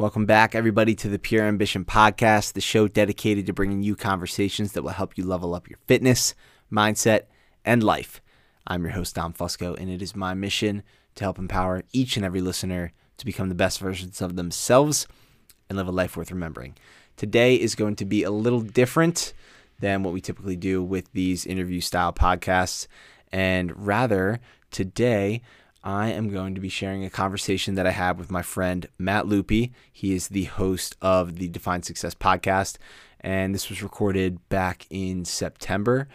Welcome back, everybody, to the Pure Ambition Podcast, the show dedicated to bringing you conversations that will help you level up your fitness, mindset, and life. I'm your host, Dom Fusco, and it is my mission to help empower each and every listener to become the best versions of themselves and live a life worth remembering. Today is going to be a little different than what we typically do with these interview style podcasts, and rather, today, I am going to be sharing a conversation that I had with my friend Matt Lupi. He is the host of the Define Success podcast, and this was recorded back in September.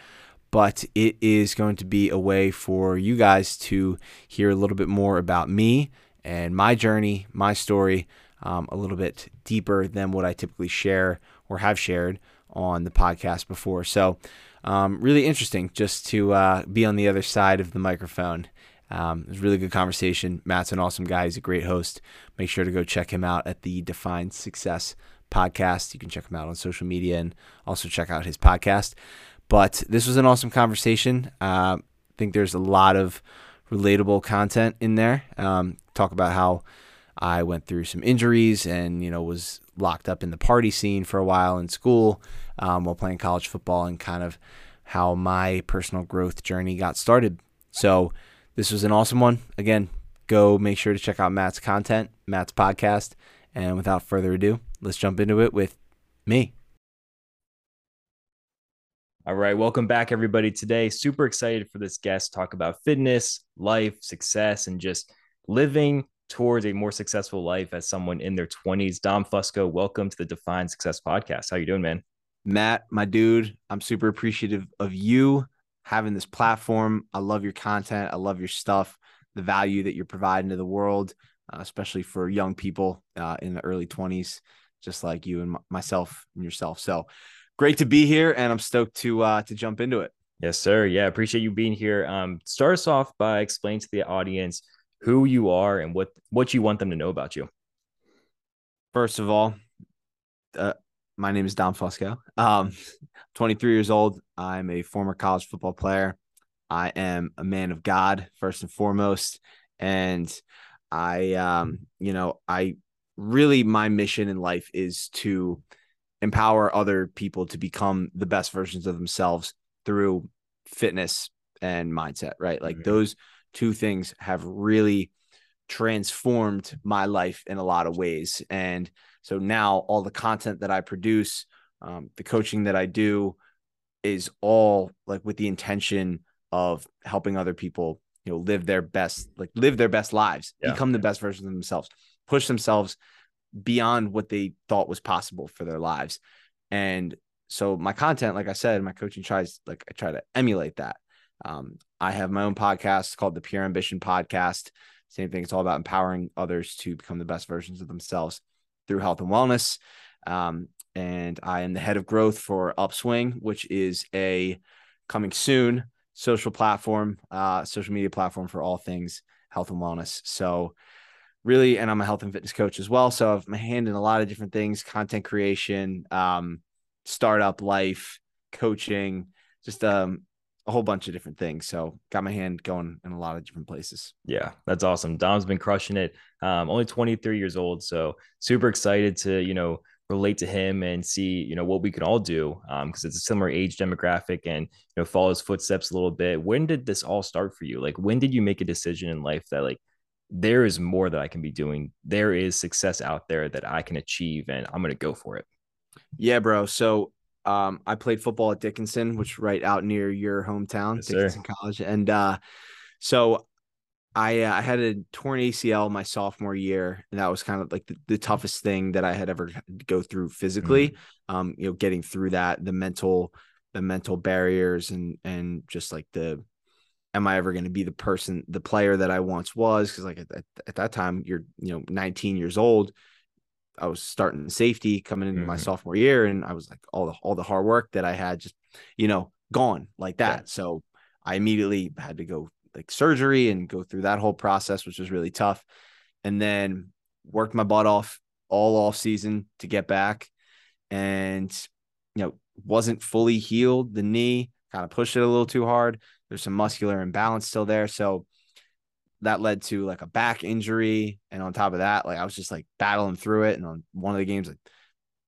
But it is going to be a way for you guys to hear a little bit more about me and my journey, my story, um, a little bit deeper than what I typically share or have shared on the podcast before. So, um, really interesting just to uh, be on the other side of the microphone um, it was really good conversation. Matt's an awesome guy. He's a great host. Make sure to go check him out at the Define Success podcast. You can check him out on social media and also check out his podcast. But this was an awesome conversation. Uh, I think there's a lot of relatable content in there. Um, talk about how I went through some injuries and you know was locked up in the party scene for a while in school um, while playing college football and kind of how my personal growth journey got started. So this was an awesome one. Again, go make sure to check out Matt's content, Matt's podcast. And without further ado, let's jump into it with me. All right, welcome back, everybody. Today, super excited for this guest talk about fitness, life, success, and just living towards a more successful life as someone in their 20s. Dom Fusco, welcome to the Define Success Podcast. How you doing, man? Matt, my dude, I'm super appreciative of you having this platform. I love your content. I love your stuff, the value that you're providing to the world, uh, especially for young people uh, in the early 20s, just like you and m- myself and yourself. So great to be here, and I'm stoked to uh, to jump into it. Yes, sir. Yeah, appreciate you being here. Um, start us off by explaining to the audience who you are and what what you want them to know about you. First of all, uh, my name is Dom Fusco. Um, 23 years old. I'm a former college football player. I am a man of God first and foremost, and I, um, you know, I really my mission in life is to empower other people to become the best versions of themselves through fitness and mindset. Right, like mm-hmm. those two things have really transformed my life in a lot of ways, and so now all the content that I produce, um, the coaching that I do is all like with the intention of helping other people, you know, live their best, like live their best lives, yeah. become the best versions of themselves, push themselves beyond what they thought was possible for their lives. And so my content, like I said, my coaching tries like I try to emulate that. Um, I have my own podcast called the Pure Ambition Podcast. Same thing. It's all about empowering others to become the best versions of themselves through health and wellness. Um, and I am the head of growth for Upswing, which is a coming soon social platform, uh, social media platform for all things health and wellness. So, really, and I'm a health and fitness coach as well. So, I've my hand in a lot of different things content creation, um, startup life, coaching, just um, a whole bunch of different things. So got my hand going in a lot of different places. Yeah, that's awesome. Dom's been crushing it. Um, only 23 years old, so super excited to you know relate to him and see you know what we can all do because um, it's a similar age demographic and you know follow his footsteps a little bit. When did this all start for you? Like when did you make a decision in life that like there is more that I can be doing. There is success out there that I can achieve, and I'm gonna go for it. Yeah, bro. So um, I played football at Dickinson, which right out near your hometown, yes, Dickinson sir. College, and uh, so I uh, I had a torn ACL my sophomore year, and that was kind of like the, the toughest thing that I had ever go through physically. Mm-hmm. Um, you know, getting through that, the mental, the mental barriers, and and just like the, am I ever going to be the person, the player that I once was? Because like at, at, at that time, you're you know 19 years old I was starting safety coming into mm-hmm. my sophomore year, and I was like all the all the hard work that I had just you know gone like that. Yeah. So I immediately had to go like surgery and go through that whole process, which was really tough. And then worked my butt off all off season to get back, and you know wasn't fully healed. The knee kind of pushed it a little too hard. There's some muscular imbalance still there, so that led to like a back injury. And on top of that, like I was just like battling through it. And on one of the games, like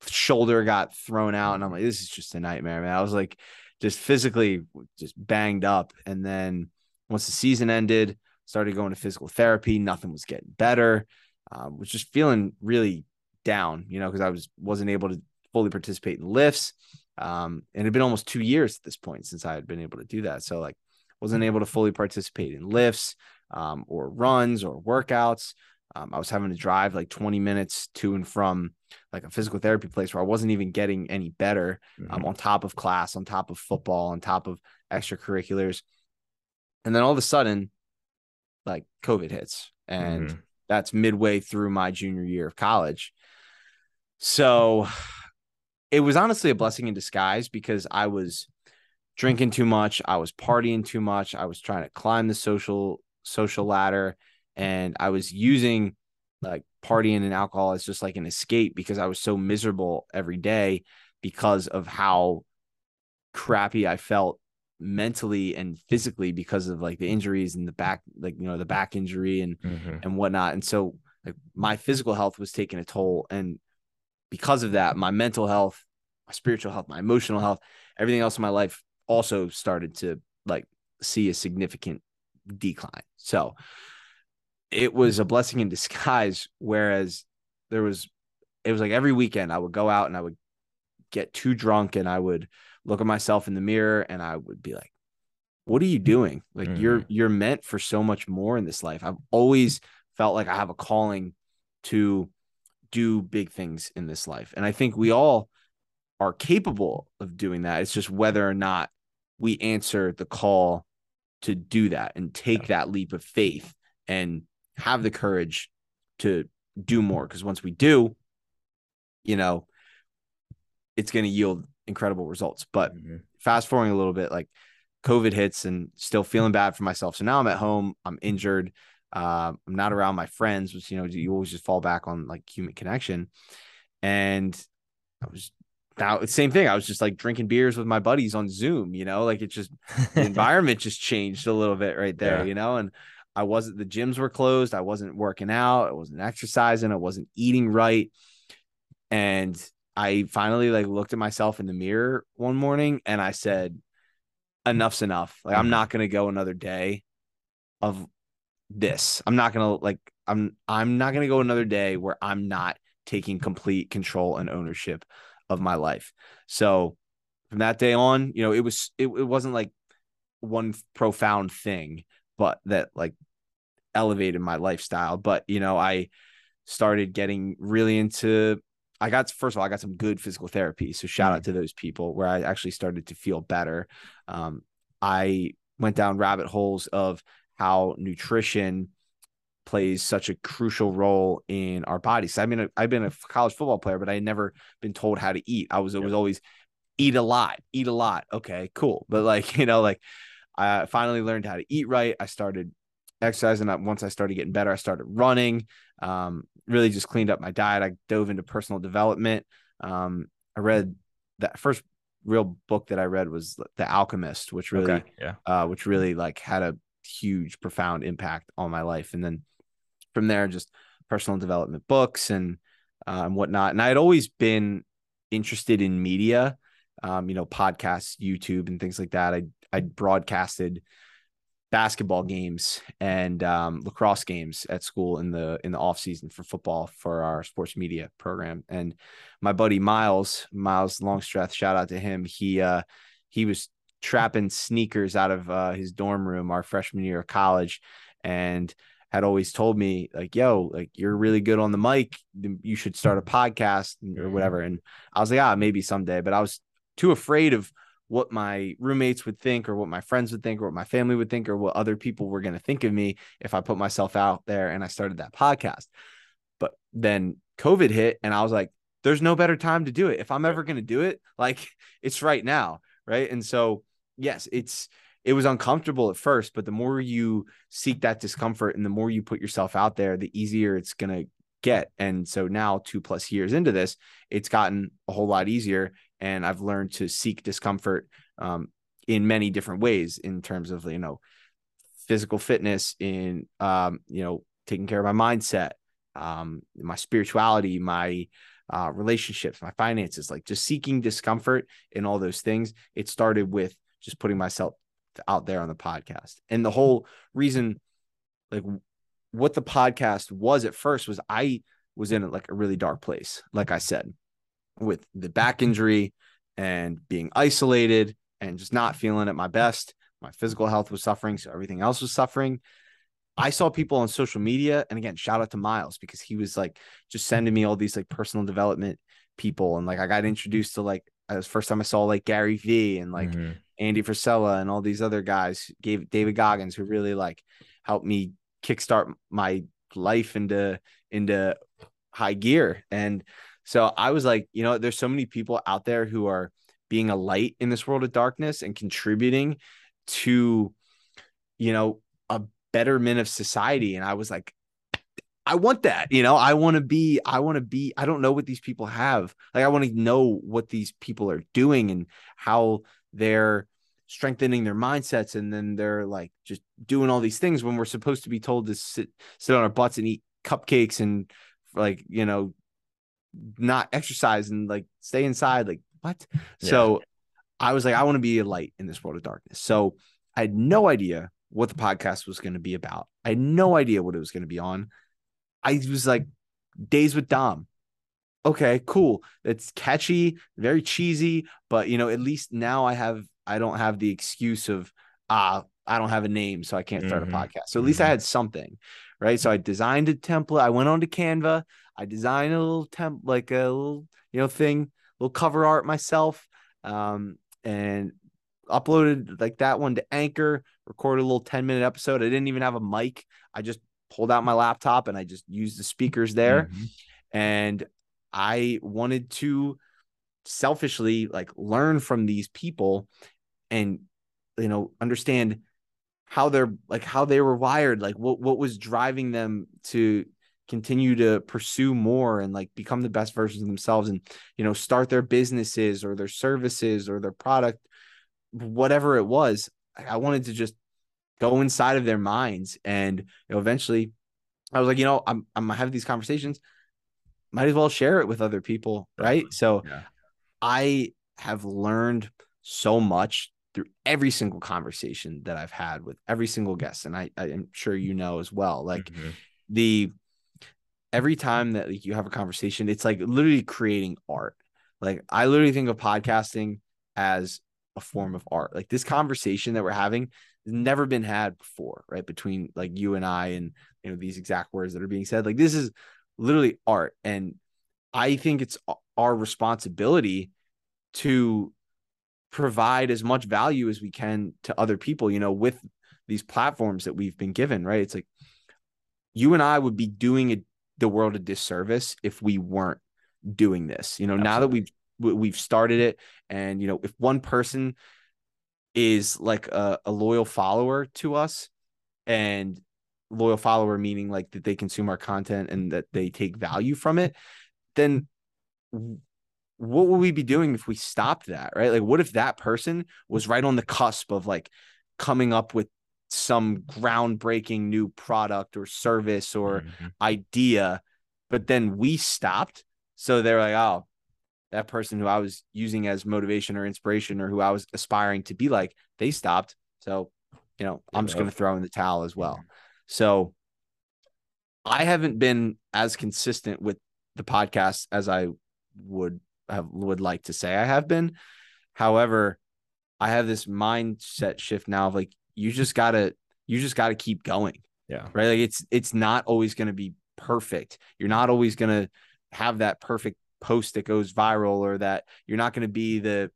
shoulder got thrown out. And I'm like, this is just a nightmare, man. I was like just physically just banged up. And then once the season ended, started going to physical therapy. Nothing was getting better. Um, was just feeling really down, you know, because I was wasn't able to fully participate in lifts. Um, and it had been almost two years at this point since I had been able to do that. So like wasn't able to fully participate in lifts um, or runs or workouts. Um, I was having to drive like 20 minutes to and from like a physical therapy place where I wasn't even getting any better um, mm-hmm. on top of class, on top of football, on top of extracurriculars. And then all of a sudden, like COVID hits, and mm-hmm. that's midway through my junior year of college. So it was honestly a blessing in disguise because I was drinking too much, I was partying too much, I was trying to climb the social social ladder and I was using like partying and alcohol as just like an escape because I was so miserable every day because of how crappy I felt mentally and physically because of like the injuries and the back like you know the back injury and mm-hmm. and whatnot. And so like my physical health was taking a toll. And because of that my mental health my spiritual health my emotional health everything else in my life also started to like see a significant decline so it was a blessing in disguise. Whereas there was, it was like every weekend I would go out and I would get too drunk and I would look at myself in the mirror and I would be like, what are you doing? Like mm. you're, you're meant for so much more in this life. I've always felt like I have a calling to do big things in this life. And I think we all are capable of doing that. It's just whether or not we answer the call to do that and take yeah. that leap of faith and have the courage to do more because once we do, you know, it's going to yield incredible results. But mm-hmm. fast forwarding a little bit, like COVID hits and still feeling bad for myself. So now I'm at home, I'm injured. Uh, I'm not around my friends, which, you know, you always just fall back on like human connection. And I was now the same thing. I was just like drinking beers with my buddies on Zoom, you know, like it just the environment just changed a little bit right there, yeah. you know, and I wasn't the gyms were closed. I wasn't working out. I wasn't exercising. I wasn't eating right. And I finally like looked at myself in the mirror one morning and I said, enough's enough. Like I'm mm-hmm. not gonna go another day of this. I'm not gonna like I'm I'm not gonna go another day where I'm not taking complete control and ownership of my life. So from that day on, you know, it was it, it wasn't like one profound thing, but that like elevated my lifestyle. But you know, I started getting really into I got first of all, I got some good physical therapy. So shout out mm. to those people where I actually started to feel better. Um, I went down rabbit holes of how nutrition plays such a crucial role in our bodies. I mean, I've been a college football player, but I had never been told how to eat. I was, it was always eat a lot, eat a lot. Okay, cool. But like, you know, like I finally learned how to eat right. I started exercising. Once I started getting better, I started running. Um, really just cleaned up my diet. I dove into personal development. Um, I read that first real book that I read was The Alchemist, which really, okay. yeah, uh, which really like had a huge, profound impact on my life. And then from there, just personal development books and uh, and whatnot. And I had always been interested in media, um, you know, podcasts, YouTube, and things like that. I I broadcasted basketball games and um, lacrosse games at school in the in the off season for football for our sports media program. And my buddy Miles, Miles Longstreth, shout out to him. He uh, he was trapping sneakers out of uh, his dorm room our freshman year of college, and had always told me like, "Yo, like you're really good on the mic. You should start a podcast or mm-hmm. whatever." And I was like, "Ah, maybe someday," but I was too afraid of what my roommates would think or what my friends would think or what my family would think or what other people were going to think of me if I put myself out there and I started that podcast. But then COVID hit and I was like, there's no better time to do it. If I'm ever going to do it, like it's right now. Right. And so, yes, it's, it was uncomfortable at first, but the more you seek that discomfort and the more you put yourself out there, the easier it's going to get. And so now, two plus years into this, it's gotten a whole lot easier and I've learned to seek discomfort um, in many different ways in terms of you know physical fitness, in um, you know, taking care of my mindset, um, my spirituality, my uh, relationships, my finances, like just seeking discomfort in all those things. It started with just putting myself out there on the podcast. And the whole reason, like what the podcast was at first was I was in like a really dark place, like I said, with the back injury and being isolated and just not feeling at my best. My physical health was suffering, so everything else was suffering. I saw people on social media, and again, shout out to Miles because he was like just sending me all these like personal development people, and like I got introduced to like it was first time I saw like Gary Vee and like mm-hmm. Andy Frisella and all these other guys, gave David Goggins who really like helped me kickstart my life into into high gear. And so I was like, you know, there's so many people out there who are being a light in this world of darkness and contributing to, you know, a betterment of society. And I was like, I want that, you know, I want to be, I want to be, I don't know what these people have. Like, I want to know what these people are doing and how they're strengthening their mindsets. And then they're like just doing all these things when we're supposed to be told to sit, sit on our butts and eat cupcakes and like, you know, not exercise and like stay inside. Like, what? Yeah. So I was like, I want to be a light in this world of darkness. So I had no idea what the podcast was going to be about. I had no idea what it was going to be on. I was like, Days with Dom. Okay, cool. It's catchy, very cheesy, but you know, at least now I have I don't have the excuse of ah, I don't have a name, so I can't start mm-hmm. a podcast. So at least mm-hmm. I had something, right? So I designed a template. I went on to Canva. I designed a little temp, like a little, you know, thing, a little cover art myself, um, and uploaded like that one to Anchor. Recorded a little ten minute episode. I didn't even have a mic. I just pulled out my laptop and I just used the speakers there. Mm-hmm. And I wanted to selfishly like learn from these people and you know understand how they're like how they were wired like what what was driving them to continue to pursue more and like become the best versions of themselves and you know start their businesses or their services or their product whatever it was i wanted to just go inside of their minds. And you know eventually i was like you know i'm i'm having these conversations might as well share it with other people right so yeah. i have learned so much through every single conversation that i've had with every single guest and i i'm sure you know as well like mm-hmm. the every time that like you have a conversation it's like literally creating art like i literally think of podcasting as a form of art like this conversation that we're having has never been had before, right? Between like you and I and you know these exact words that are being said. Like this is literally art. And I think it's our responsibility to provide as much value as we can to other people, you know, with these platforms that we've been given, right? It's like you and I would be doing a, the world a disservice if we weren't doing this. You know, Absolutely. now that we've we've started it and you know, if one person is like a, a loyal follower to us and loyal follower meaning like that they consume our content and that they take value from it then what would we be doing if we stopped that right like what if that person was right on the cusp of like coming up with some groundbreaking new product or service or mm-hmm. idea but then we stopped so they're like oh that person who I was using as motivation or inspiration or who I was aspiring to be like, they stopped. So, you know, I'm just going to throw in the towel as well. So I haven't been as consistent with the podcast as I would have would like to say I have been. However, I have this mindset shift now of like you just gotta you just gotta keep going. Yeah. Right. Like it's it's not always gonna be perfect. You're not always gonna have that perfect post that goes viral or that you're not going to be the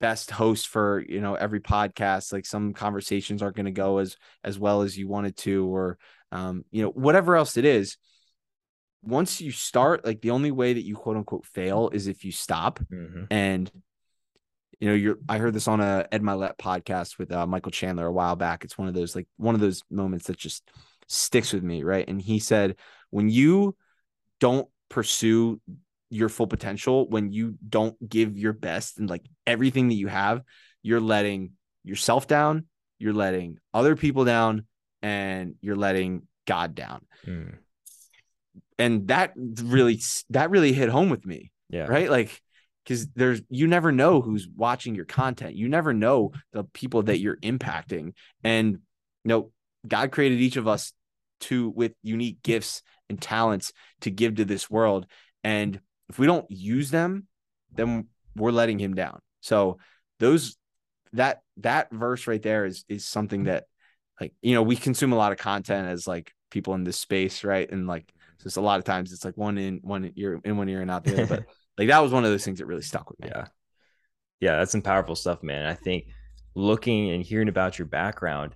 best host for you know every podcast like some conversations aren't going to go as as well as you wanted to or um you know whatever else it is once you start like the only way that you quote unquote fail is if you stop mm-hmm. and you know you're i heard this on a ed Mylett podcast with uh, michael chandler a while back it's one of those like one of those moments that just sticks with me right and he said when you don't pursue your full potential when you don't give your best and like everything that you have you're letting yourself down you're letting other people down and you're letting God down. Mm. And that really that really hit home with me. Yeah. Right? Like because there's you never know who's watching your content. You never know the people that you're impacting. And you know, God created each of us to with unique gifts and talents to give to this world. And if we don't use them, then we're letting him down. So those that that verse right there is is something that like you know we consume a lot of content as like people in this space right? And like just a lot of times it's like one in one ear in one ear and out the other. But like that was one of those things that really stuck with me. Yeah. Yeah that's some powerful stuff man. I think looking and hearing about your background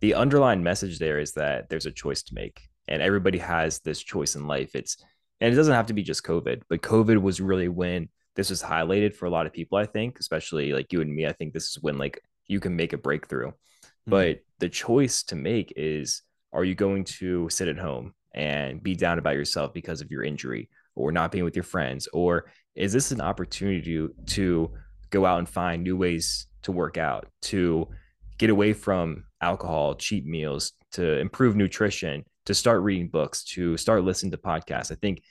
the underlying message there is that there's a choice to make and everybody has this choice in life. It's and it doesn't have to be just covid but covid was really when this was highlighted for a lot of people i think especially like you and me i think this is when like you can make a breakthrough mm-hmm. but the choice to make is are you going to sit at home and be down about yourself because of your injury or not being with your friends or is this an opportunity to, to go out and find new ways to work out to get away from alcohol cheap meals to improve nutrition to start reading books to start listening to podcasts. I think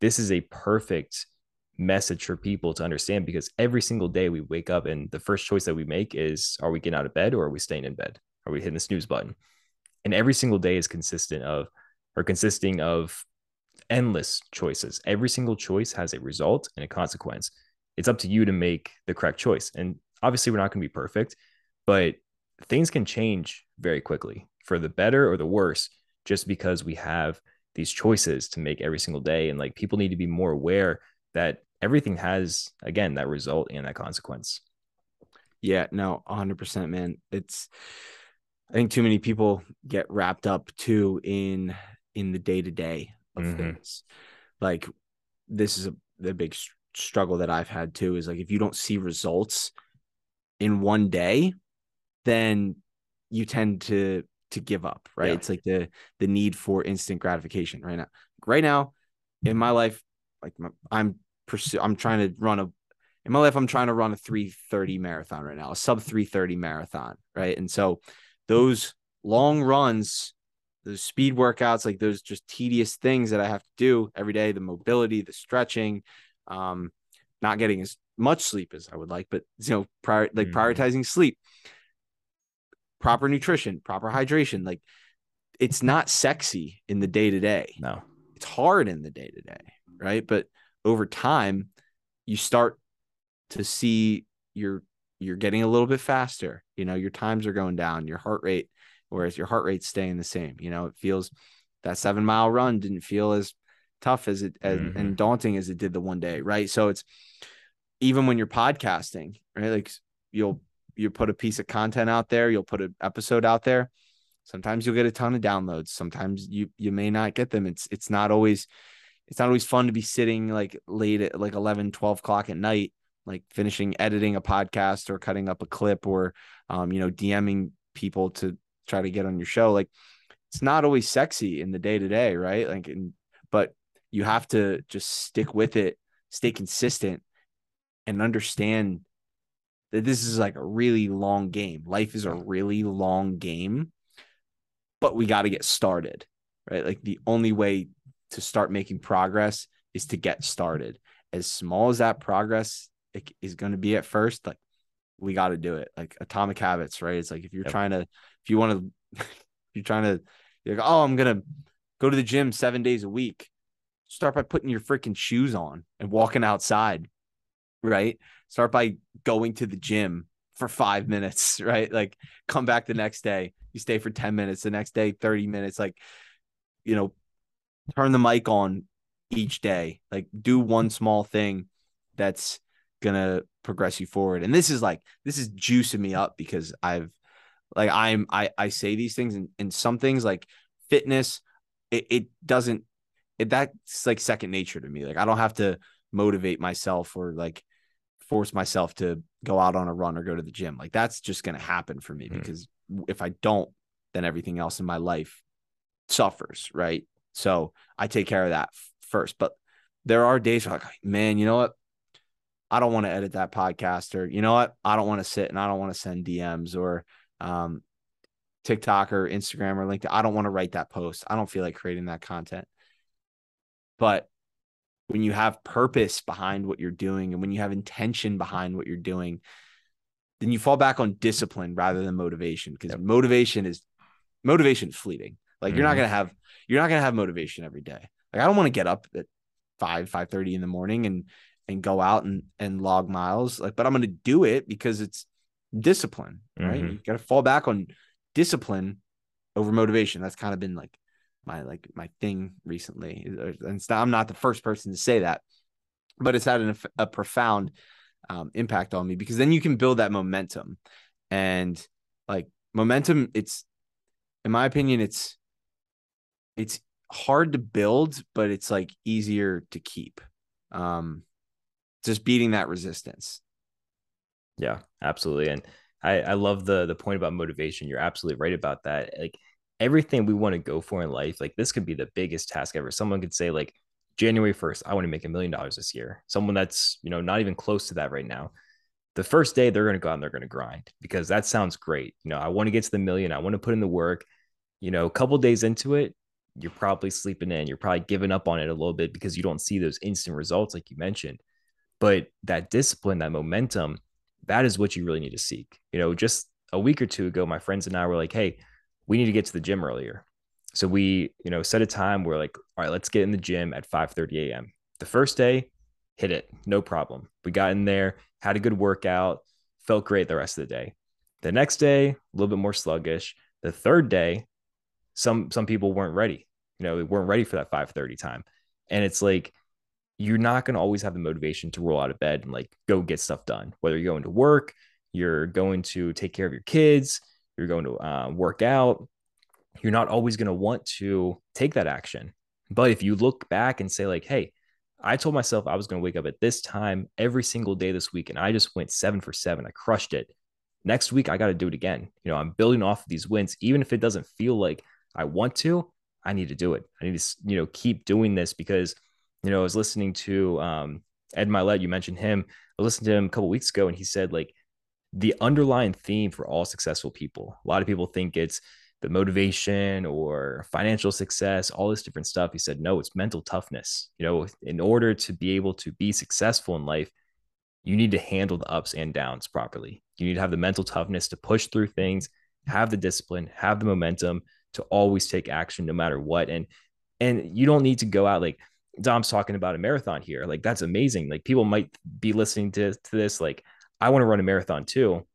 this is a perfect message for people to understand because every single day we wake up and the first choice that we make is are we getting out of bed or are we staying in bed? Are we hitting the snooze button? And every single day is consistent of or consisting of endless choices. Every single choice has a result and a consequence. It's up to you to make the correct choice. And obviously we're not going to be perfect but things can change very quickly for the better or the worse just because we have these choices to make every single day and like people need to be more aware that everything has again that result and that consequence. Yeah, no, 100% man. It's I think too many people get wrapped up too in in the day-to-day of mm-hmm. things. Like this is a the big struggle that I've had too is like if you don't see results in one day, then you tend to to give up, right? Yeah. It's like the the need for instant gratification right now. Right now in my life, like my, I'm pursue I'm trying to run a in my life I'm trying to run a 330 marathon right now, a sub 330 marathon, right? And so those long runs, those speed workouts, like those just tedious things that I have to do every day, the mobility, the stretching, um, not getting as much sleep as I would like, but you know, prior like mm-hmm. prioritizing sleep, proper nutrition, proper hydration, like it's not sexy in the day to day. No. It's hard in the day to day, right? But over time you start to see you're you're getting a little bit faster you know your times are going down your heart rate whereas your heart rate's staying the same you know it feels that seven mile run didn't feel as tough as it as, mm-hmm. and daunting as it did the one day right so it's even when you're podcasting right like you'll you put a piece of content out there you'll put an episode out there. Sometimes you'll get a ton of downloads. Sometimes you you may not get them. It's it's not always it's not always fun to be sitting like late at like 11 12 o'clock at night like finishing editing a podcast or cutting up a clip or um, you know dming people to try to get on your show. Like it's not always sexy in the day to day right? Like and but you have to just stick with it stay consistent and understand that this is like a really long game life is a really long game but we got to get started right like the only way to start making progress is to get started. As small as that progress is going to be at first, like we got to do it. Like atomic habits, right? It's like if you're yep. trying to, if you want to, you're trying to, you're like, oh, I'm gonna go to the gym seven days a week. Start by putting your freaking shoes on and walking outside, right? Start by going to the gym for five minutes, right? Like come back the next day. You stay for 10 minutes, the next day, 30 minutes. Like, you know, turn the mic on each day. Like do one small thing that's gonna progress you forward. And this is like this is juicing me up because I've like I'm I I say these things and, and some things like fitness, it, it doesn't it that's like second nature to me. Like I don't have to motivate myself or like force myself to go out on a run or go to the gym. Like that's just gonna happen for me mm. because if I don't, then everything else in my life suffers, right? So I take care of that first. But there are days where like, man, you know what? I don't want to edit that podcast, or you know what? I don't want to sit and I don't want to send DMs, or um, TikTok or Instagram or LinkedIn. I don't want to write that post. I don't feel like creating that content. But when you have purpose behind what you're doing and when you have intention behind what you're doing, then you fall back on discipline rather than motivation because yep. motivation is motivation is fleeting. Like mm-hmm. you're not mm-hmm. gonna have you're not gonna have motivation every day. Like I don't want to get up at five five thirty in the morning and and go out and and log miles. Like, but I'm gonna do it because it's discipline, right? Mm-hmm. You got to fall back on discipline over motivation. That's kind of been like my like my thing recently. And I'm not the first person to say that, but it's had an, a profound um, impact on me because then you can build that momentum, and like momentum, it's in my opinion, it's it's hard to build, but it's like easier to keep. Um, just beating that resistance. Yeah, absolutely. And I, I love the the point about motivation. You're absolutely right about that. Like everything we want to go for in life, like this could be the biggest task ever. Someone could say, like, January 1st, I want to make a million dollars this year. Someone that's, you know, not even close to that right now. The first day they're going to go out and they're going to grind because that sounds great. You know, I want to get to the million. I want to put in the work. You know, a couple days into it, you're probably sleeping in. You're probably giving up on it a little bit because you don't see those instant results like you mentioned. But that discipline, that momentum, that is what you really need to seek. You know, just a week or two ago, my friends and I were like, hey, we need to get to the gym earlier. So we, you know, set a time where like, all right, let's get in the gym at 5 30 a.m. The first day, hit it, no problem. We got in there, had a good workout, felt great the rest of the day. The next day, a little bit more sluggish. The third day, some some people weren't ready. You know, they weren't ready for that 5:30 time. And it's like you're not going to always have the motivation to roll out of bed and like go get stuff done. Whether you're going to work, you're going to take care of your kids, you're going to uh, work out, you're not always going to want to take that action. But if you look back and say, like, hey, I told myself I was going to wake up at this time every single day this week, and I just went seven for seven. I crushed it. Next week, I got to do it again. You know, I'm building off of these wins, even if it doesn't feel like I want to. I need to do it. I need to, you know, keep doing this because you know, I was listening to um, Ed Mylett. You mentioned him. I listened to him a couple weeks ago, and he said like the underlying theme for all successful people. A lot of people think it's the motivation or financial success, all this different stuff. He said, no, it's mental toughness. You know, in order to be able to be successful in life, you need to handle the ups and downs properly. You need to have the mental toughness to push through things, have the discipline, have the momentum to always take action no matter what. And and you don't need to go out like Dom's talking about a marathon here. Like that's amazing. Like people might be listening to, to this. Like I want to run a marathon too.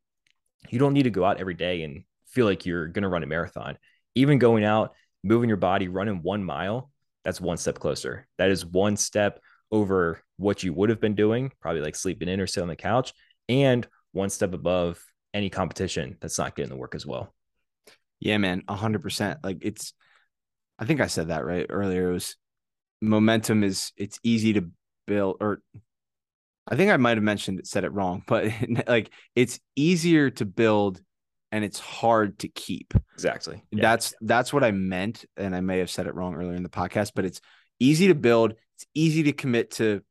You don't need to go out every day and feel like you're going to run a marathon. Even going out, moving your body, running one mile, that's one step closer. That is one step over what you would have been doing, probably like sleeping in or sitting on the couch, and one step above any competition that's not getting the work as well. Yeah, man, hundred percent. Like it's, I think I said that right earlier. It was momentum is it's easy to build or I think I might have mentioned it, said it wrong, but like it's easier to build and it's hard to keep. Exactly. Yeah. That's that's what I meant, and I may have said it wrong earlier in the podcast, but it's easy to build. It's easy to commit to.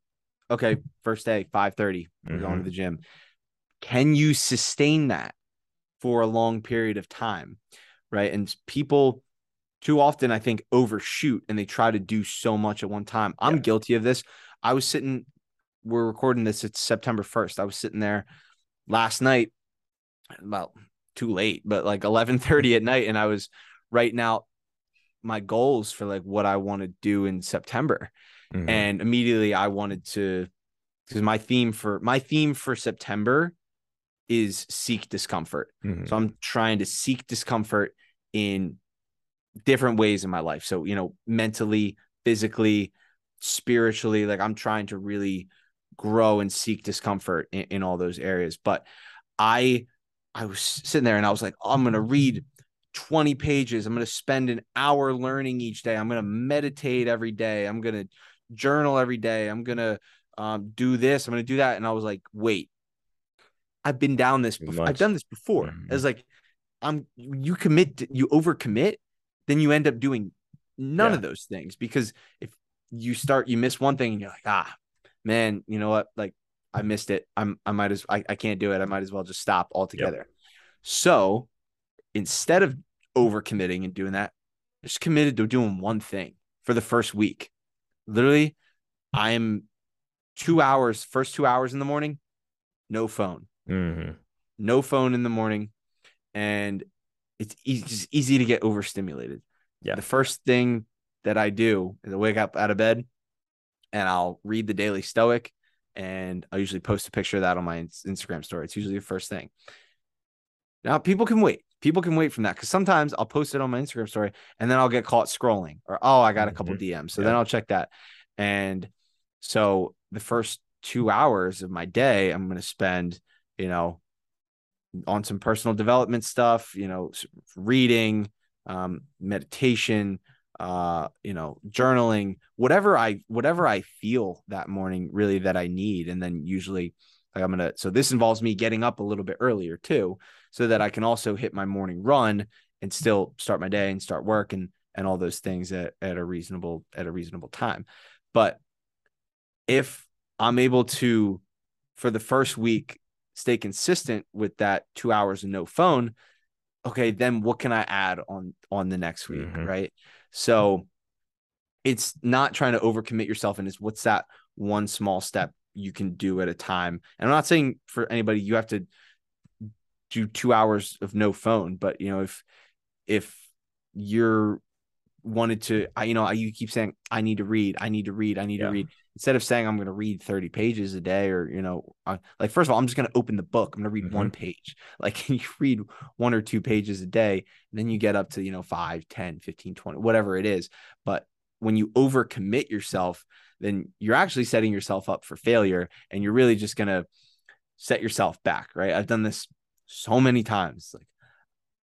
Okay, first day, five thirty, we're mm-hmm. going to mm-hmm. the gym. Can you sustain that for a long period of time, right? And people too often I think overshoot and they try to do so much at one time. I'm yeah. guilty of this. I was sitting we're recording this it's September 1st. I was sitting there last night about too late, but like 11:30 at night and I was writing out my goals for like what I want to do in September. Mm-hmm. And immediately I wanted to because my theme for my theme for September is seek discomfort. Mm-hmm. So I'm trying to seek discomfort in different ways in my life. So, you know, mentally, physically, spiritually, like I'm trying to really grow and seek discomfort in, in all those areas. But I I was sitting there and I was like, oh, I'm gonna read 20 pages. I'm gonna spend an hour learning each day. I'm gonna meditate every day. I'm gonna journal every day. I'm gonna um, do this. I'm gonna do that. And I was like, wait, I've been down this before. I've done this before. Mm-hmm. It's like I'm you commit, to, you overcommit, then you end up doing none yeah. of those things because if you start you miss one thing and you're like ah man you know what like i missed it i'm i might as i, I can't do it i might as well just stop altogether yep. so instead of overcommitting and doing that. Just committed to doing one thing for the first week. Literally, I'm two hours, first two hours in the morning, no phone, Mm-hmm. no phone in the morning, and it's easy, just easy to get overstimulated. Yeah. The first thing that I do is I wake up out of bed, and I'll read the Daily Stoic, and I usually post a picture of that on my Instagram story. It's usually the first thing. Now people can wait. People can wait from that because sometimes I'll post it on my Instagram story and then I'll get caught scrolling or oh I got a couple DMs. So then I'll check that. And so the first two hours of my day, I'm going to spend, you know, on some personal development stuff, you know, reading, um, meditation, uh, you know, journaling, whatever I whatever I feel that morning really that I need. And then usually like I'm gonna so this involves me getting up a little bit earlier too, so that I can also hit my morning run and still start my day and start work and and all those things at, at a reasonable at a reasonable time. But if I'm able to for the first week stay consistent with that two hours and no phone, okay, then what can I add on on the next week? Mhm. Right. So it's not trying to overcommit yourself and it's what's that one small step you can do at a time. And I'm not saying for anybody you have to do two hours of no phone, but you know, if if you're wanted to I you know, I you keep saying I need to read, I need to read, I need Yeah. to read instead of saying I'm going to read 30 pages a day or you know, I, like first of all, I'm just going to open the book. I'm going to read Mhm. one page. Like you read one or two pages a day, and then you get up to, you know, 5, 10, 15, 20, whatever it is. But when you overcommit yourself, then you're actually setting yourself up for failure and you're really just going to set yourself back, right? I've done this so many times. Like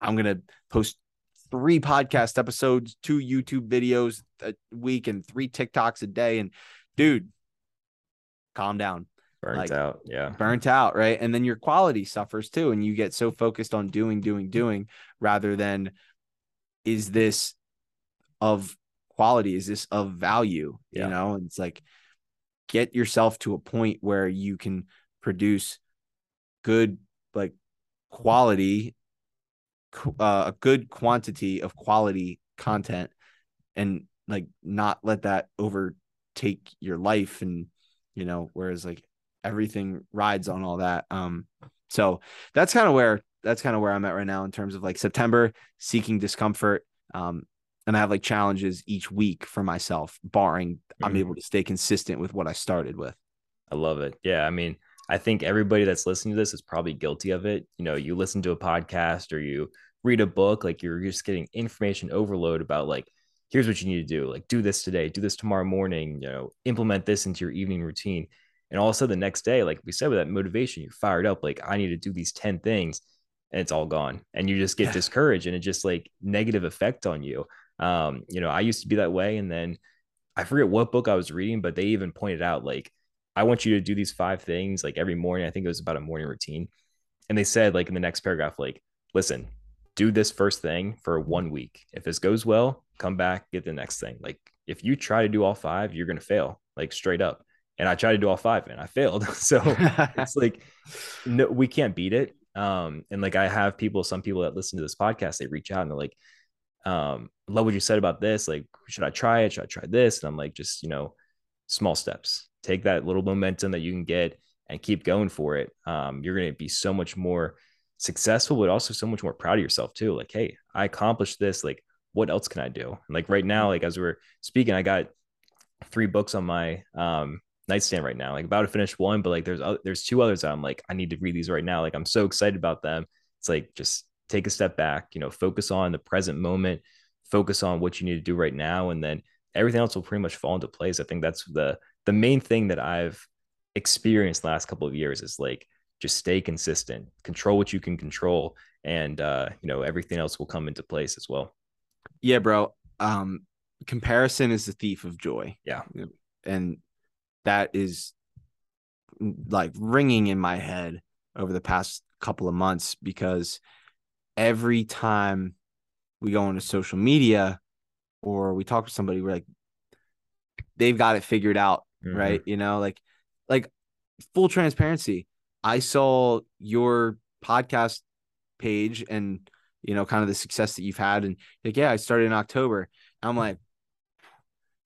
I'm going to post three podcast episodes, two YouTube videos a week and three TikToks a day and dude, calm down. Burnt Like, out. Yeah. Burnt out, right? And then your quality suffers too and you get so focused on doing doing doing rather than is this of quality? Is this of value? Yeah. You know, and it's like get yourself to a point where you can produce good like quality uh, a good quantity of quality content and like not let that overtake your life and you know whereas like everything rides on all that um so that's kind of where that's kind of where I'm at right now in terms of like September seeking discomfort um and I have like challenges each week for myself barring I'm Mhm. able to stay consistent with what I started with I love it. Yeah. I mean, I think everybody that's listening to this is probably guilty of it. You know, you listen to a podcast or you read a book, like you're just getting information overload about like, here's what you need to do. Like, do this today, do this tomorrow morning, you know, implement this into your evening routine. And all of a sudden, the next day, like we said with that motivation, you're fired up, like, I need to do these 10 things, and it's all gone. And you just get Yeah. discouraged and it just like negative effect on you. Um, you know, I used to be that way. And then I forget what book I was reading, but they even pointed out like, I want you to do these five things like every morning. I think it was about a morning routine. And they said, like in the next paragraph, like, listen, do this first thing for one week. If this goes well, come back, get the next thing. Like, if you try to do all five, you're going to fail, like straight up. And I tried to do all five and I failed. so it's like, no, we can't beat it. Um, and like I have people, some people that listen to this podcast, they reach out and they're like, um, love what you said about this. Like, should I try it? Should I try this? And I'm like, just, you know, small steps. Take that little momentum that you can get and keep going for it. Um, you're going to be so much more successful, but also so much more proud of yourself too. Like, hey, I accomplished this. Like, what else can I do? And like right now, like as we're speaking, I got three books on my um nightstand right now. Like about to finish one, but like there's oth- there's two others that I'm like I need to read these right now. Like I'm so excited about them. It's like just take a step back, you know, focus on the present moment, focus on what you need to do right now, and then everything else will pretty much fall into place. I think that's the the main thing that I've experienced the last couple of years is like just stay consistent, control what you can control, and uh, you know everything else will come into place as well. yeah bro um comparison is the thief of joy Yeah. and that is like ringing in my head over the past couple of months because every time we go into social media or we talk to somebody we're like they've got it figured out Mhm. right you know like like full transparency i saw your podcast page and you know, kind of the success that you've had. And like, yeah, I started in October. I'm like,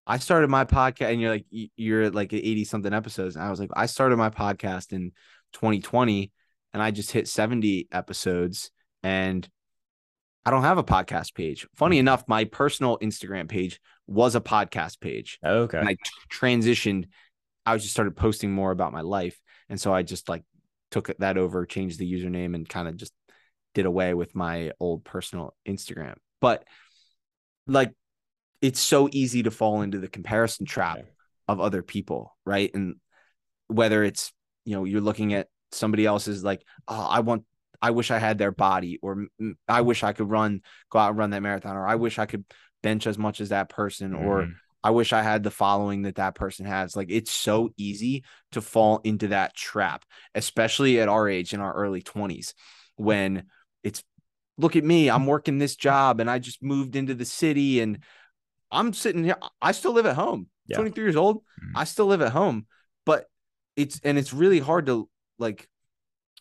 I started my podcast, and you're like, you're at like 80 something episodes. And I was like, I started my podcast in 2020 and I just hit 70 episodes and I don't have a podcast page. Funny enough, my personal Instagram page was a podcast page. Okay. And I t- transitioned. I just started posting more about my life. And so I just like took that over, changed the username, and kind of just did away with my old personal Instagram. But like, it's so easy to fall into the comparison trap of other people, right? And whether it's, you know, you're looking at somebody else's like, oh, I want I wish I had their body, or I wish I could run, go out and run that marathon, or I wish I could bench as much as that person, mm-hmm. or I wish I had the following that that person has. Like it's so easy to fall into that trap, especially at our age in our early 20s when it's look at me, I'm working this job and I just moved into the city and I'm sitting here. I still live at home, yeah. 23 years old. Mm-hmm. I still live at home, but it's and it's really hard to like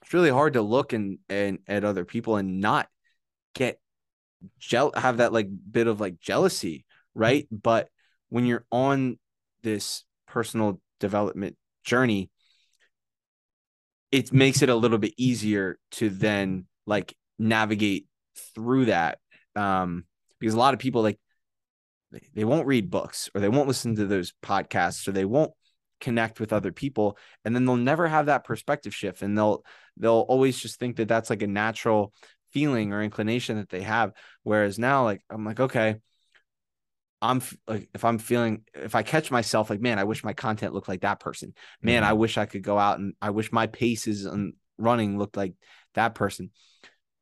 it's really hard to look and and at other people and not get gel have that like bit of like jealousy, right? But when you're on this personal development journey, it makes it a little bit easier to then like navigate through that. Um, because a lot of people like they won't read books or they won't listen to those podcasts or they won't connect with other people and then they'll never have that perspective shift and they'll they'll always just think that that's like a natural feeling or inclination that they have whereas now like i'm like okay i'm like if i'm feeling if i catch myself like man i wish my content looked like that person man mm-hmm. i wish i could go out and i wish my paces and running looked like that person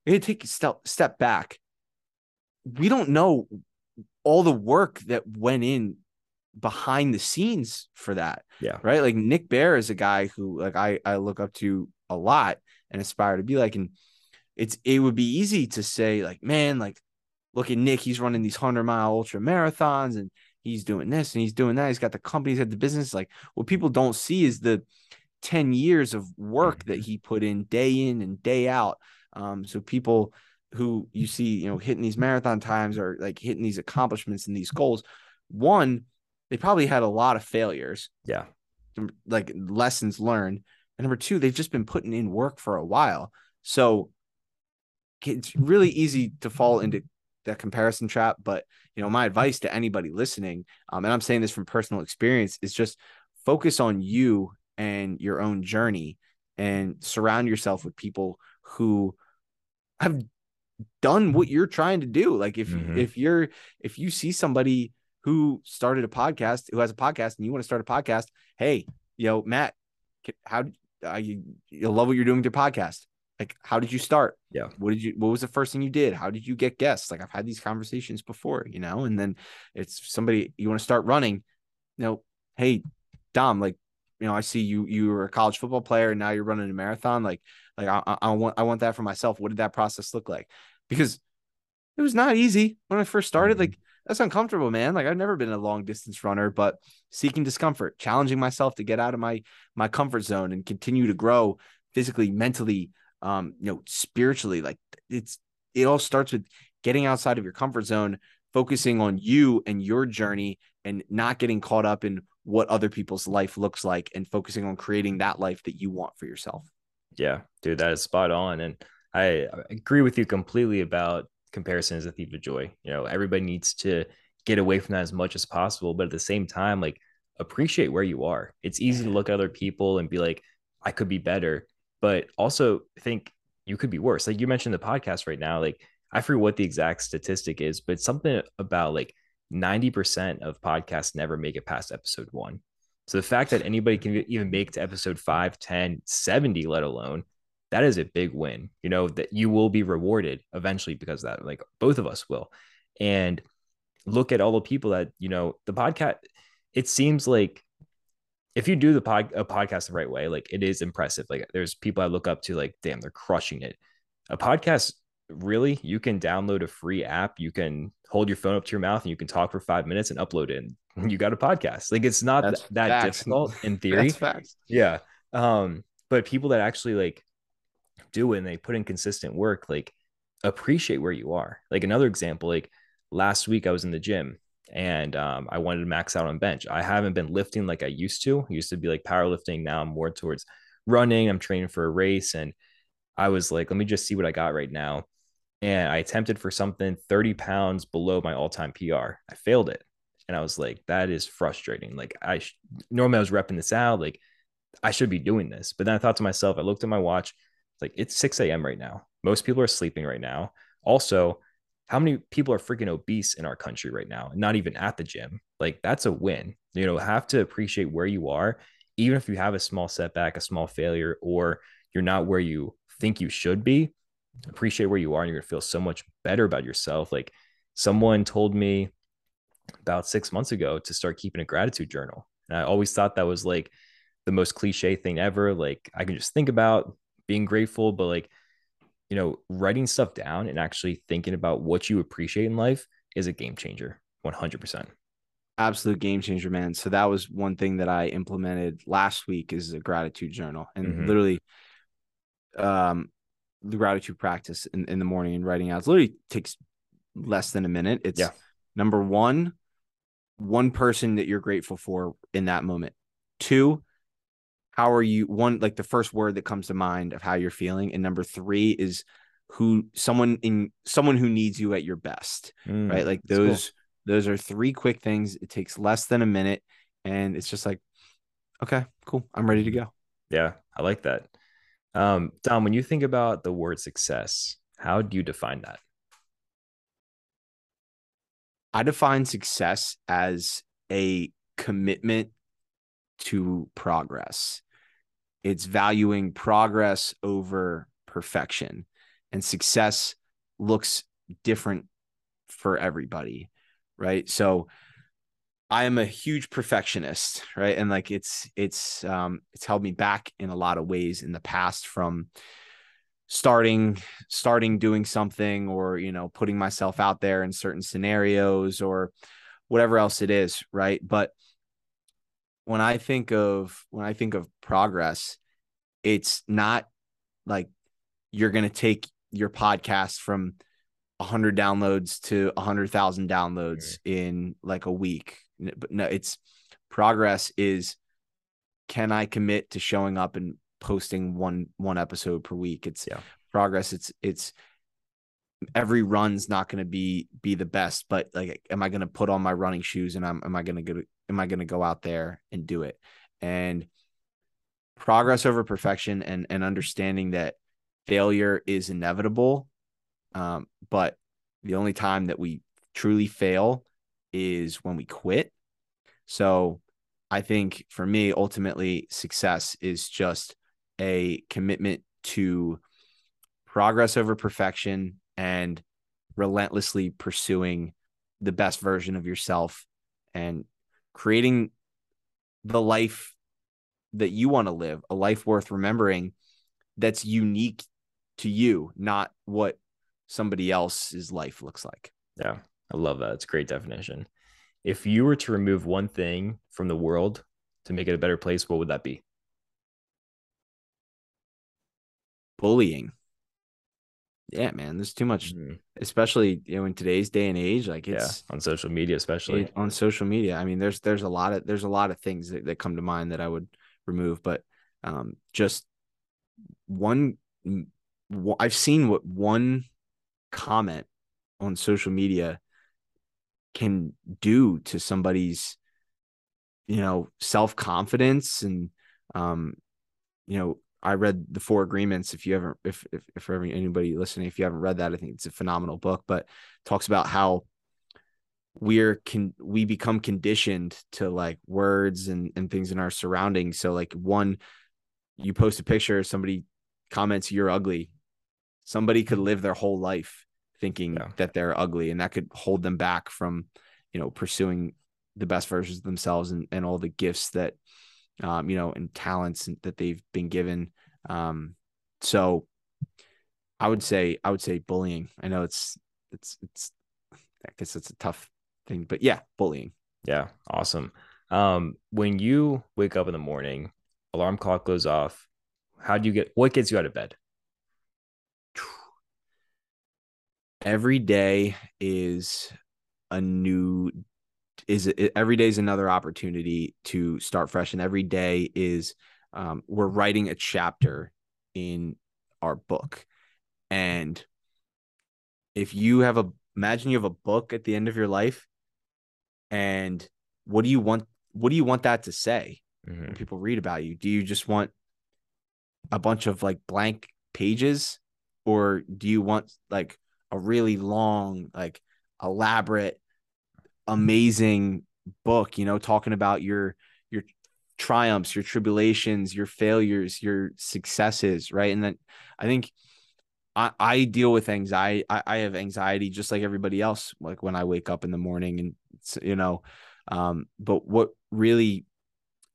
you take a step step back we don't know all the work that went in behind the scenes for that. Yeah. Right. Like Nick Bare is a guy who like I, I look up to a lot and aspire to be like. And it's it would be easy to say, like, man, like look at Nick, he's running these hundred mile ultra marathons and he's doing this and he's doing that. He's got the companies at the business. Like what people don't see is the 10 years of work that mm-hmm. he put in day in and day out. Um, so people who you see, you know, hitting these marathon times or like hitting these accomplishments and these goals, one, they probably had a lot of failures. Yeah. Like lessons learned. And number two, they've just been putting in work for a while. So it's really easy to fall into that comparison trap. But you know, my advice to anybody listening, um, and I'm saying this from personal experience, is just focus on you and your own journey and surround yourself with people who have done what you're trying to do. Like if mm-hmm. if you're if you see somebody who started a podcast, who has a podcast, and you want to start a podcast, hey, you know, Matt, how uh, you you love what you're doing with your podcast? Like, how did you start? Yeah. What did you? What was the first thing you did? How did you get guests? Like, I've had these conversations before, you know. And then it's somebody you want to start running. You know, hey, Dom, like, you know, I see you. You were a college football player, and now you're running a marathon. Like, like I, I want I want that for myself. What did that process look like? Because it was not easy when I first started. Mm-hmm. Like that's uncomfortable, man. Like I've never been a long distance runner, but seeking discomfort, challenging myself to get out of my my comfort zone and continue to grow physically, mentally, um, you know, spiritually. Like it's it all starts with getting outside of your comfort zone, focusing on you and your journey and not getting caught up in what other people's life looks like and focusing on creating that life that you want for yourself. Yeah, dude, that is spot on. And I agree with you completely about comparison is a thief of joy. You know, everybody needs to get away from that as much as possible, but at the same time, like appreciate where you are. It's easy to look at other people and be like, I could be better, but also think you could be worse. Like you mentioned the podcast right now, like I forget what the exact statistic is, but something about like 90% of podcasts never make it past episode one. So the fact that anybody can even make to episode 5, 10, 70, let alone that is a big win, you know, that you will be rewarded eventually because that, like both of us will. And look at all the people that, you know, the podcast, it seems like if you do the pod, a podcast the right way, like it is impressive. Like there's people I look up to, like, damn, they're crushing it. A podcast, really, you can download a free app. You can hold your phone up to your mouth and you can talk for five minutes and upload it. And you got a podcast. Like it's not That's that facts. difficult in theory. Yeah. Um, but people that actually like do it and they put in consistent work, like appreciate where you are. Like another example, like last week I was in the gym and um, I wanted to max out on bench. I haven't been lifting like I used to. I used to be like powerlifting. Now I'm more towards running. I'm training for a race. And I was like, let me just see what I got right now. And I attempted for something 30 pounds below my all time PR. I failed it. And I was like, that is frustrating. Like, I sh- normally I was repping this out. Like, I should be doing this. But then I thought to myself, I looked at my watch, like, it's 6 a.m. right now. Most people are sleeping right now. Also, how many people are freaking obese in our country right now and not even at the gym? Like that's a win. You know have to appreciate where you are even if you have a small setback a small failure or you're not where you think you should be appreciate where you are and you're going to feel so much better about yourself. Like someone told me about six months ago to start keeping a gratitude journal and i always thought that was like the most cliche thing ever. Like i can just think about being grateful but like you know, writing stuff down and actually thinking about what you appreciate in life is a game changer. 100%. Absolute game changer, man. So that was one thing that I implemented last week is a gratitude journal and mm-hmm. literally um the gratitude practice in, in the morning and writing out it literally takes less than a minute. It's yeah. number one, one person that you're grateful for in that moment. Two, how are you one like the first word that comes to mind of how you're feeling and number three is who someone in someone who needs you at your best mm, right like those cool. those are three quick things. It takes less than a minute and it's just like okay cool i'm ready to go. Yeah i like that. Um dom when you think about the word success how do you define that? I define success as a commitment to progress. It's valuing progress over perfection. And success looks different for everybody, right? So I am a huge perfectionist, right? And like it's it's um it's held me back in a lot of ways in the past from starting starting doing something or you know putting myself out there in certain scenarios or whatever else it is, right? But when I think of when I think of progress, it's not like you're going to take your podcast from 100 downloads to 100,000 downloads in like a week. But no, it's progress is can I commit to showing up and posting one one episode per week? It's yeah. progress. It's it's every run's not going to be be the best, but like am I going to put on my running shoes and I'm am I going to go am I going to go out there and do it? And progress over perfection and and understanding that failure is inevitable. Um, but the only time that we truly fail is when we quit. So I think for me, ultimately, success is just a commitment to progress over perfection and relentlessly pursuing the best version of yourself and creating the life that you want to live, a life worth remembering that's unique to you, not what somebody else's life looks like. Yeah, I love that. It's a great definition. If you were to remove one thing from the world to make it a better place, what would that be? Bullying yeah, man, there's too much, mm-hmm. especially you know in today's day and age. Like it's yeah, on social media, especially it, on social media. I mean, there's there's a lot of there's a lot of things that, that come to mind that I would remove, but um, just one. I've seen what one comment on social media can do to somebody's, you know, self confidence and um, you know I read the Four Agreements. If you haven't, if if, if for anybody listening, if you haven't read that, I think it's a phenomenal book. But talks about how we're can we become conditioned to like words and and things in our surroundings. So like one, you post a picture, somebody comments you're ugly. Somebody could live their whole life thinking yeah. that they're ugly, and that could hold them back from, you know, pursuing the best versions of themselves and and all the gifts that um, you know, and talents that they've been given. Um, so I would say, I would say bullying. I know it's, it's, it's, I guess it's a tough thing, but yeah, bullying. Yeah. Awesome. Um, when you wake up in the morning, alarm clock goes off. How do you get, what gets you out of bed? every day is a new is every day is another opportunity to start fresh and every day is um, we're writing a chapter in our book. And if you have a imagine you have a book at the end of your life and what do you want what do you want that to say mm-hmm. when people read about you? Do you just want a bunch of like blank pages? Or do you want like a really long like elaborate amazing book you know talking about your your triumphs your tribulations your failures your successes right and then i think I, I deal with anxiety. I, I have anxiety just like everybody else. Like when I wake up in the morning and you know, um, but what really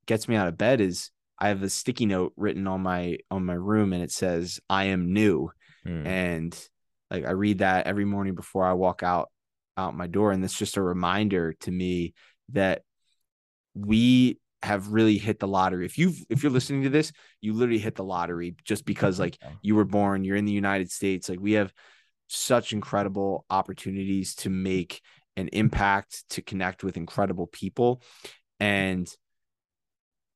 gets me out of bed is I have a sticky note written on my on my room and it says I am new. Mm. And like I read that every morning before I walk out out my door. And that's just a reminder to me that we have really hit the lottery. If you if you're listening to this, you literally hit the lottery just because like you were born, you're in the United States. Like we have such incredible opportunities to make an impact, to connect with incredible people. And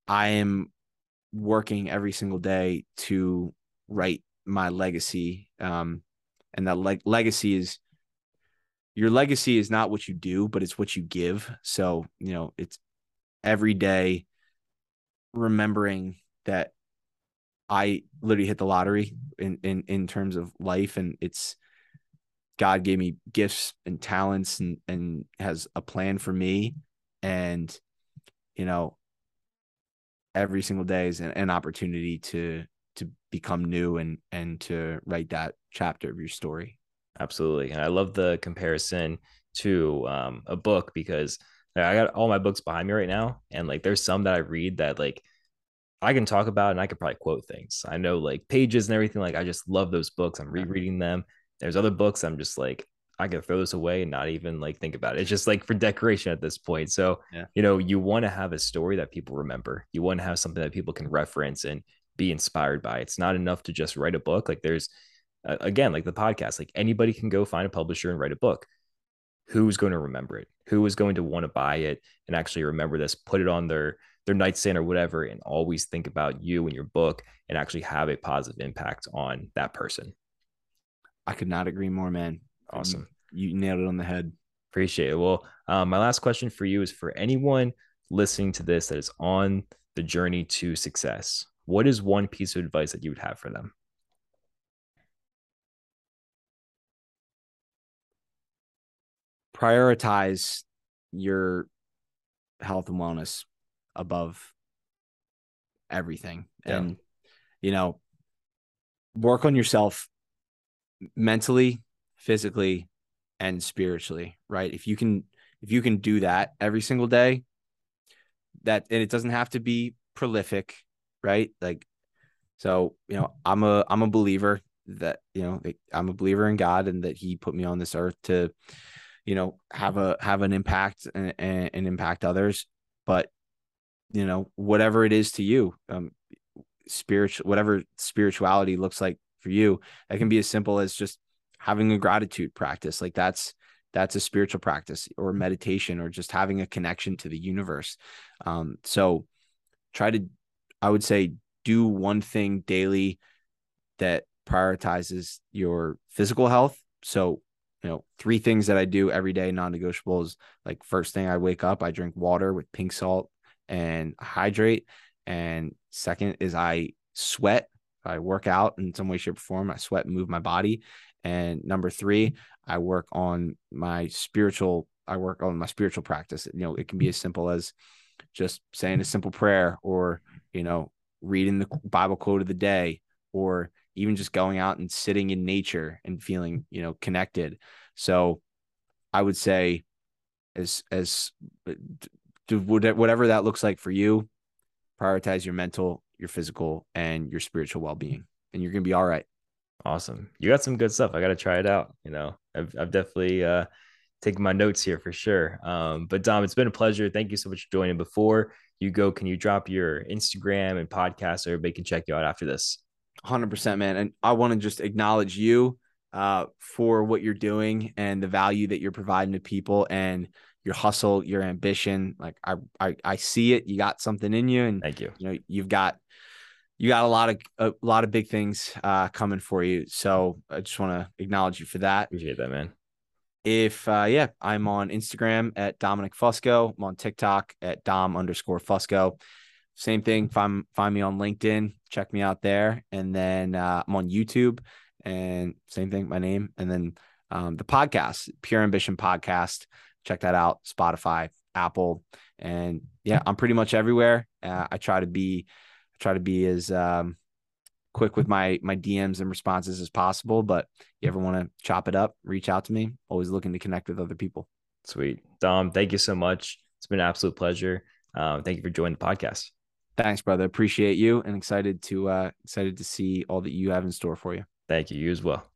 I am working every single day to write my legacy. Um, and that like legacy is your legacy is not what you do, but it's what you give. So, you know, it's every day remembering that I literally hit the lottery in in in terms of life and it's God gave me gifts and talents and and has a plan for me and you know every single day is an, an opportunity to to become new and and to write that chapter of your story absolutely and i love the comparison to um, a book because I got all my books behind me right now, and like there's some that I read that like I can talk about and I could probably quote things. I know like pages and everything. Like I just love those books. I'm rereading them. There's other books I'm just like I can throw this away and not even like think about it. It's just like for decoration at this point. So yeah. you know, you want to have a story that people remember. You want to have something that people can reference and be inspired by. It's not enough to just write a book. Like there's uh, again, like the podcast, like anybody can go find a publisher and write a book. Who's going to remember it? Who is going to want to buy it and actually remember this put it on their their nightstand or whatever and always think about you and your book and actually have a positive impact on that person? I could not agree more man. Awesome. you, you nailed it on the head. Appreciate it. Well um, my last question for you is for anyone listening to this that is on the journey to success what is one piece of advice that you would have for them prioritize your health and wellness above everything. Yeah. and you know work on yourself mentally physically and spiritually right? If you can if you can do that every single day that and it doesn't have to be prolific right? Like so you know i'm a i'm a believer that you know i'm a believer in god and that he put me on this earth to you know have a have an impact and, and, impact others but you know whatever it is to you um spiritual whatever spirituality looks like for you that can be as simple as just having a gratitude practice like that's that's a spiritual practice or meditation or just having a connection to the universe. Um so try to i would say do one thing daily that prioritizes your physical health. So you know, three things that I do every day, non-negotiables. Like first thing I wake up, I drink water with pink salt and hydrate. And second is I sweat. I work out in some way, shape, or form. I sweat and move my body. And number three, I work on my spiritual. I work on my spiritual practice. You know, it can be as simple as just saying a simple prayer, or you know, reading the Bible quote of the day, or even just going out and sitting in nature and feeling, you know, connected. So I would say as as whatever that looks like for you, prioritize your mental, your physical, and your spiritual well-being, and you're gonna be all right. Awesome. You got some good stuff. I got to try it out. You know, I've, I've definitely uh, taken my notes here for sure. Um, but Dom, it's been a pleasure. Thank you so much for joining. Before you go, can you drop your Instagram and podcast so everybody can check you out after this? 100% man and i want to just acknowledge you uh, for what you're doing and the value that you're providing to people and your hustle, your ambition. Like I, I, I see it. You got something in you, and thank you. You know, you've got you got a lot of a lot of big things uh, coming for you. So I just want to acknowledge you for that. Appreciate that, man. If uh, yeah, I'm on Instagram at Dominic Fusco. I'm on TikTok at Dom underscore Fusco. Same thing. Find find me on LinkedIn. Check me out there, and then uh, I'm on YouTube. And same thing, my name, and then um, the podcast, Pure Ambition Podcast check that out. Spotify, Apple, and yeah, I'm pretty much everywhere. Uh, I try to be, I try to be as um, quick with my my DMs and responses as possible. But you ever want to chop it up, reach out to me. Always looking to connect with other people. Sweet, Dom. Thank you so much. It's been an absolute pleasure. Um, thank you for joining the podcast. Thanks, brother. Appreciate you and excited to uh, excited to see all that you have in store for you. Thank you. You as well.